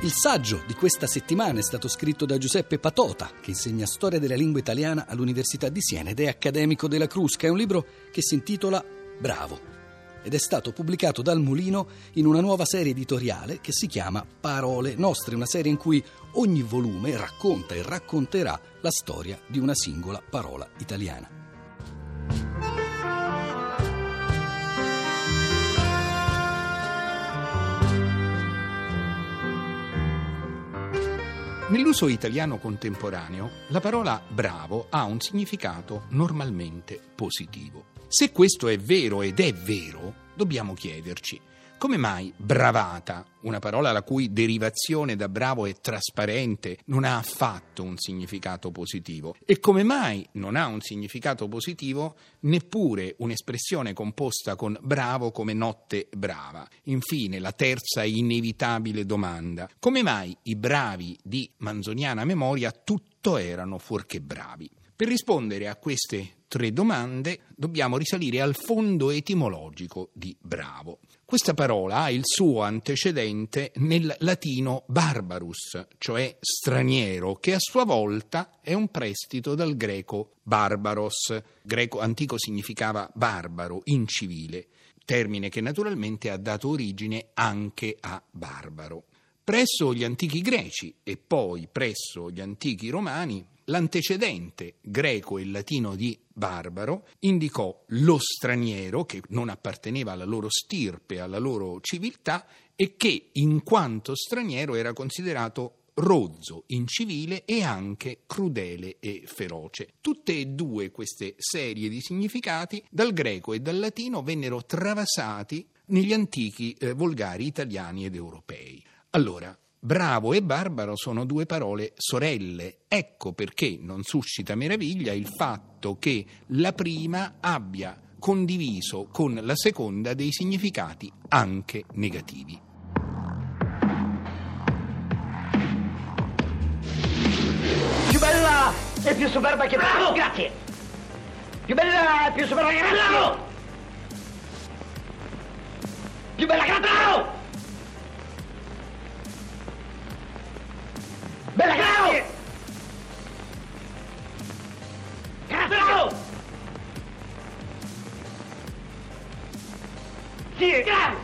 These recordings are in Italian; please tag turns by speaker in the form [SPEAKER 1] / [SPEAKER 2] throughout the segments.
[SPEAKER 1] Il saggio di questa settimana è stato scritto da Giuseppe Patota, che insegna storia della lingua italiana all'Università di Siena ed è accademico della Crusca. È un libro che si intitola Bravo ed è stato pubblicato dal Mulino in una nuova serie editoriale che si chiama Parole Nostre, una serie in cui ogni volume racconta e racconterà la storia di una singola parola italiana.
[SPEAKER 2] Nell'uso italiano contemporaneo, la parola bravo ha un significato normalmente positivo. Se questo è vero ed è vero, dobbiamo chiederci come mai bravata, una parola la cui derivazione da bravo è trasparente, non ha affatto un significato positivo? E come mai non ha un significato positivo neppure un'espressione composta con bravo come notte brava? Infine, la terza e inevitabile domanda. Come mai i bravi di manzoniana memoria tutto erano fuorché bravi? Per rispondere a queste tre domande dobbiamo risalire al fondo etimologico di bravo. Questa parola ha il suo antecedente nel latino barbarus, cioè straniero, che a sua volta è un prestito dal greco barbaros. Greco antico significava barbaro, incivile, termine che naturalmente ha dato origine anche a barbaro. Presso gli antichi greci e poi presso gli antichi romani L'antecedente greco e latino di barbaro indicò lo straniero che non apparteneva alla loro stirpe, alla loro civiltà e che in quanto straniero era considerato rozzo, incivile e anche crudele e feroce. Tutte e due queste serie di significati dal greco e dal latino vennero travasati negli antichi eh, volgari italiani ed europei. Allora, Bravo e barbaro sono due parole sorelle. Ecco perché non suscita meraviglia il fatto che la prima abbia condiviso con la seconda dei significati anche negativi.
[SPEAKER 3] Più bella e più superba che bravo, grazie. Più bella e più superba che bravo. Più bella che bravo. Bella grazie! Cazzo! Sì! Bravo!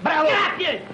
[SPEAKER 3] Bravo! Grazie!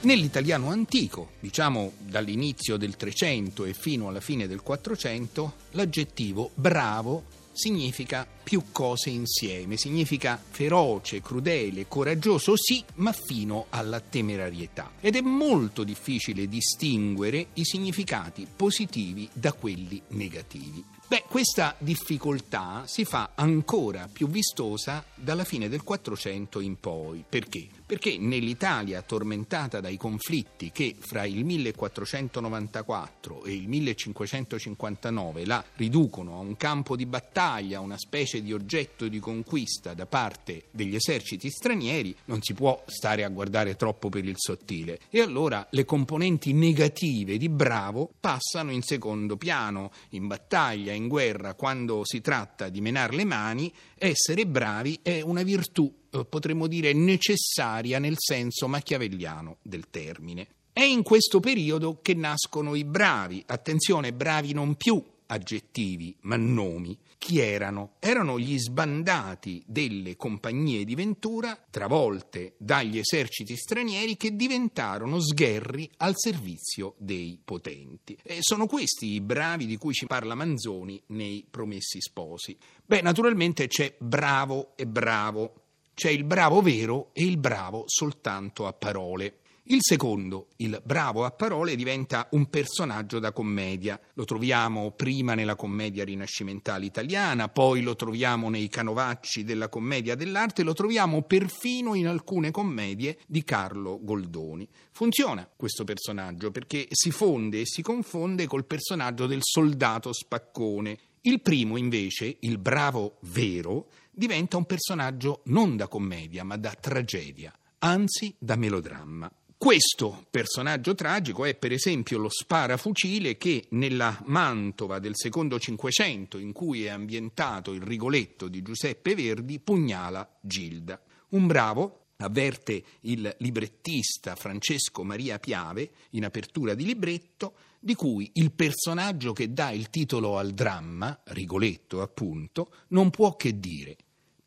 [SPEAKER 2] Nell'italiano antico, diciamo dall'inizio del 300 e fino alla fine del 400, l'aggettivo bravo significa più cose insieme, significa feroce, crudele, coraggioso, sì, ma fino alla temerarietà. Ed è molto difficile distinguere i significati positivi da quelli negativi. Beh, questa difficoltà si fa ancora più vistosa dalla fine del 400 in poi. Perché? Perché nell'Italia tormentata dai conflitti che fra il 1494 e il 1559 la riducono a un campo di battaglia, una specie di oggetto di conquista da parte degli eserciti stranieri, non si può stare a guardare troppo per il sottile. E allora le componenti negative di Bravo passano in secondo piano, in battaglia, in guerra, quando si tratta di menare le mani, essere bravi è una virtù, potremmo dire, necessaria nel senso machiavelliano del termine. È in questo periodo che nascono i bravi, attenzione, bravi non più aggettivi, ma nomi. Chi erano? Erano gli sbandati delle compagnie di Ventura, travolte dagli eserciti stranieri, che diventarono sgherri al servizio dei potenti. E sono questi i bravi di cui ci parla Manzoni nei Promessi Sposi. Beh, naturalmente c'è bravo e bravo. C'è il bravo vero e il bravo soltanto a parole. Il secondo, il bravo a parole, diventa un personaggio da commedia. Lo troviamo prima nella commedia rinascimentale italiana, poi lo troviamo nei canovacci della commedia dell'arte, lo troviamo perfino in alcune commedie di Carlo Goldoni. Funziona questo personaggio perché si fonde e si confonde col personaggio del soldato spaccone. Il primo, invece, il bravo vero, diventa un personaggio non da commedia, ma da tragedia, anzi da melodramma. Questo personaggio tragico è per esempio lo sparafucile che nella Mantova del secondo Cinquecento, in cui è ambientato il Rigoletto di Giuseppe Verdi, pugnala Gilda. Un bravo, avverte il librettista Francesco Maria Piave in apertura di libretto, di cui il personaggio che dà il titolo al dramma, Rigoletto appunto, non può che dire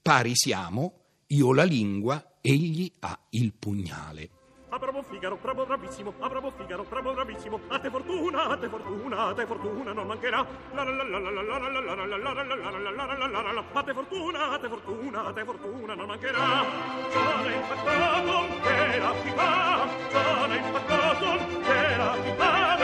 [SPEAKER 2] pari siamo, io la lingua, egli ha il pugnale.
[SPEAKER 4] A bravo Figaro, bravo bravissimo, a bravo Figaro, bravo bravissimo, a te fortuna, a te fortuna, a te fortuna non mancherà. La la la la la la la la la la la la la la la la la la la A te fortuna, a te fortuna, a te fortuna non mancherà. Sono impaccato che la pipa, sono impaccato che la pipa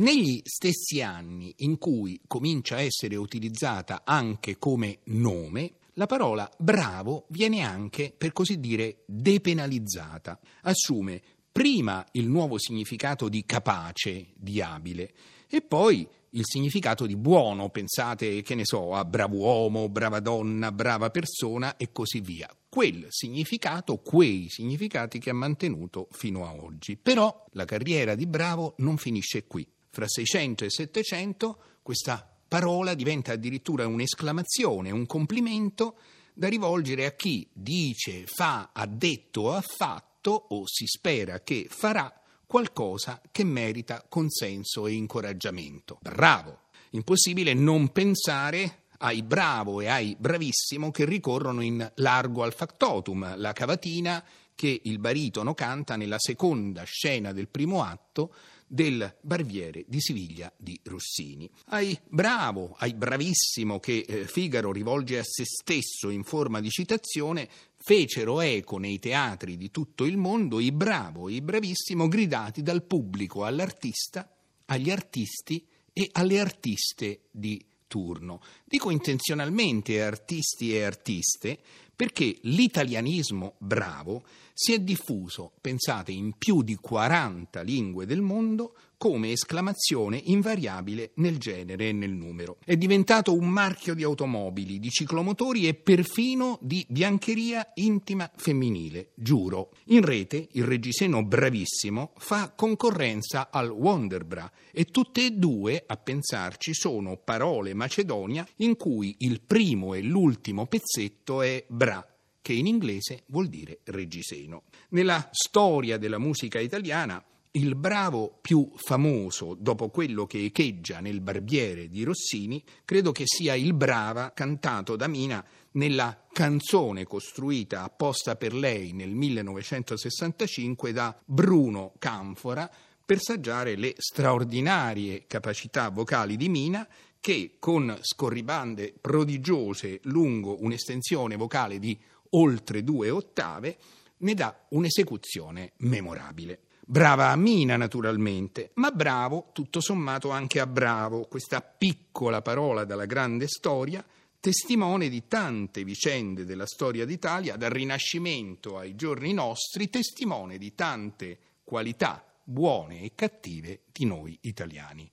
[SPEAKER 2] Negli stessi anni in cui comincia a essere utilizzata anche come nome, la parola bravo viene anche, per così dire, depenalizzata. Assume prima il nuovo significato di capace, di abile, e poi il significato di buono, pensate, che ne so, a bravo uomo, brava donna, brava persona e così via. Quel significato, quei significati che ha mantenuto fino a oggi. Però la carriera di bravo non finisce qui. Fra 600 e 700 questa parola diventa addirittura un'esclamazione, un complimento da rivolgere a chi dice, fa, ha detto o ha fatto o si spera che farà qualcosa che merita consenso e incoraggiamento. Bravo! Impossibile non pensare ai bravo e ai bravissimo che ricorrono in largo al factotum, la cavatina che il baritono canta nella seconda scena del primo atto del Barbiere di Siviglia di Rossini. Ai bravo, ai bravissimo che eh, Figaro rivolge a se stesso in forma di citazione, fecero eco nei teatri di tutto il mondo i bravo i bravissimo gridati dal pubblico all'artista, agli artisti e alle artiste di turno. Dico intenzionalmente artisti e artiste perché l'italianismo bravo si è diffuso, pensate, in più di 40 lingue del mondo come esclamazione invariabile nel genere e nel numero. È diventato un marchio di automobili, di ciclomotori e perfino di biancheria intima femminile, giuro. In rete il reggiseno bravissimo fa concorrenza al Wonderbra e tutte e due, a pensarci, sono parole macedonia in cui il primo e l'ultimo pezzetto è bra che in inglese vuol dire reggiseno. Nella storia della musica italiana il bravo più famoso, dopo quello che echeggia nel Barbiere di Rossini, credo che sia il Brava cantato da Mina nella canzone costruita apposta per lei nel 1965 da Bruno Canfora per saggiare le straordinarie capacità vocali di Mina che con scorribande prodigiose lungo un'estensione vocale di oltre due ottave ne dà un'esecuzione memorabile. Brava a Mina, naturalmente, ma bravo, tutto sommato, anche a bravo, questa piccola parola dalla grande storia, testimone di tante vicende della storia d'Italia, dal Rinascimento ai giorni nostri, testimone di tante qualità buone e cattive di noi italiani.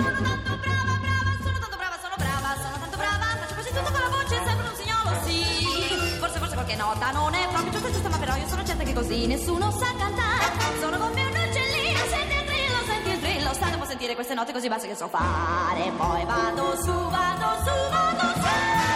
[SPEAKER 5] nota che così nessuno sa cantare. Sono come un uccellino, senti il trillo, senti il trillo. State a sentire queste note così basse che so fare. Poi vado su, vado su, vado su.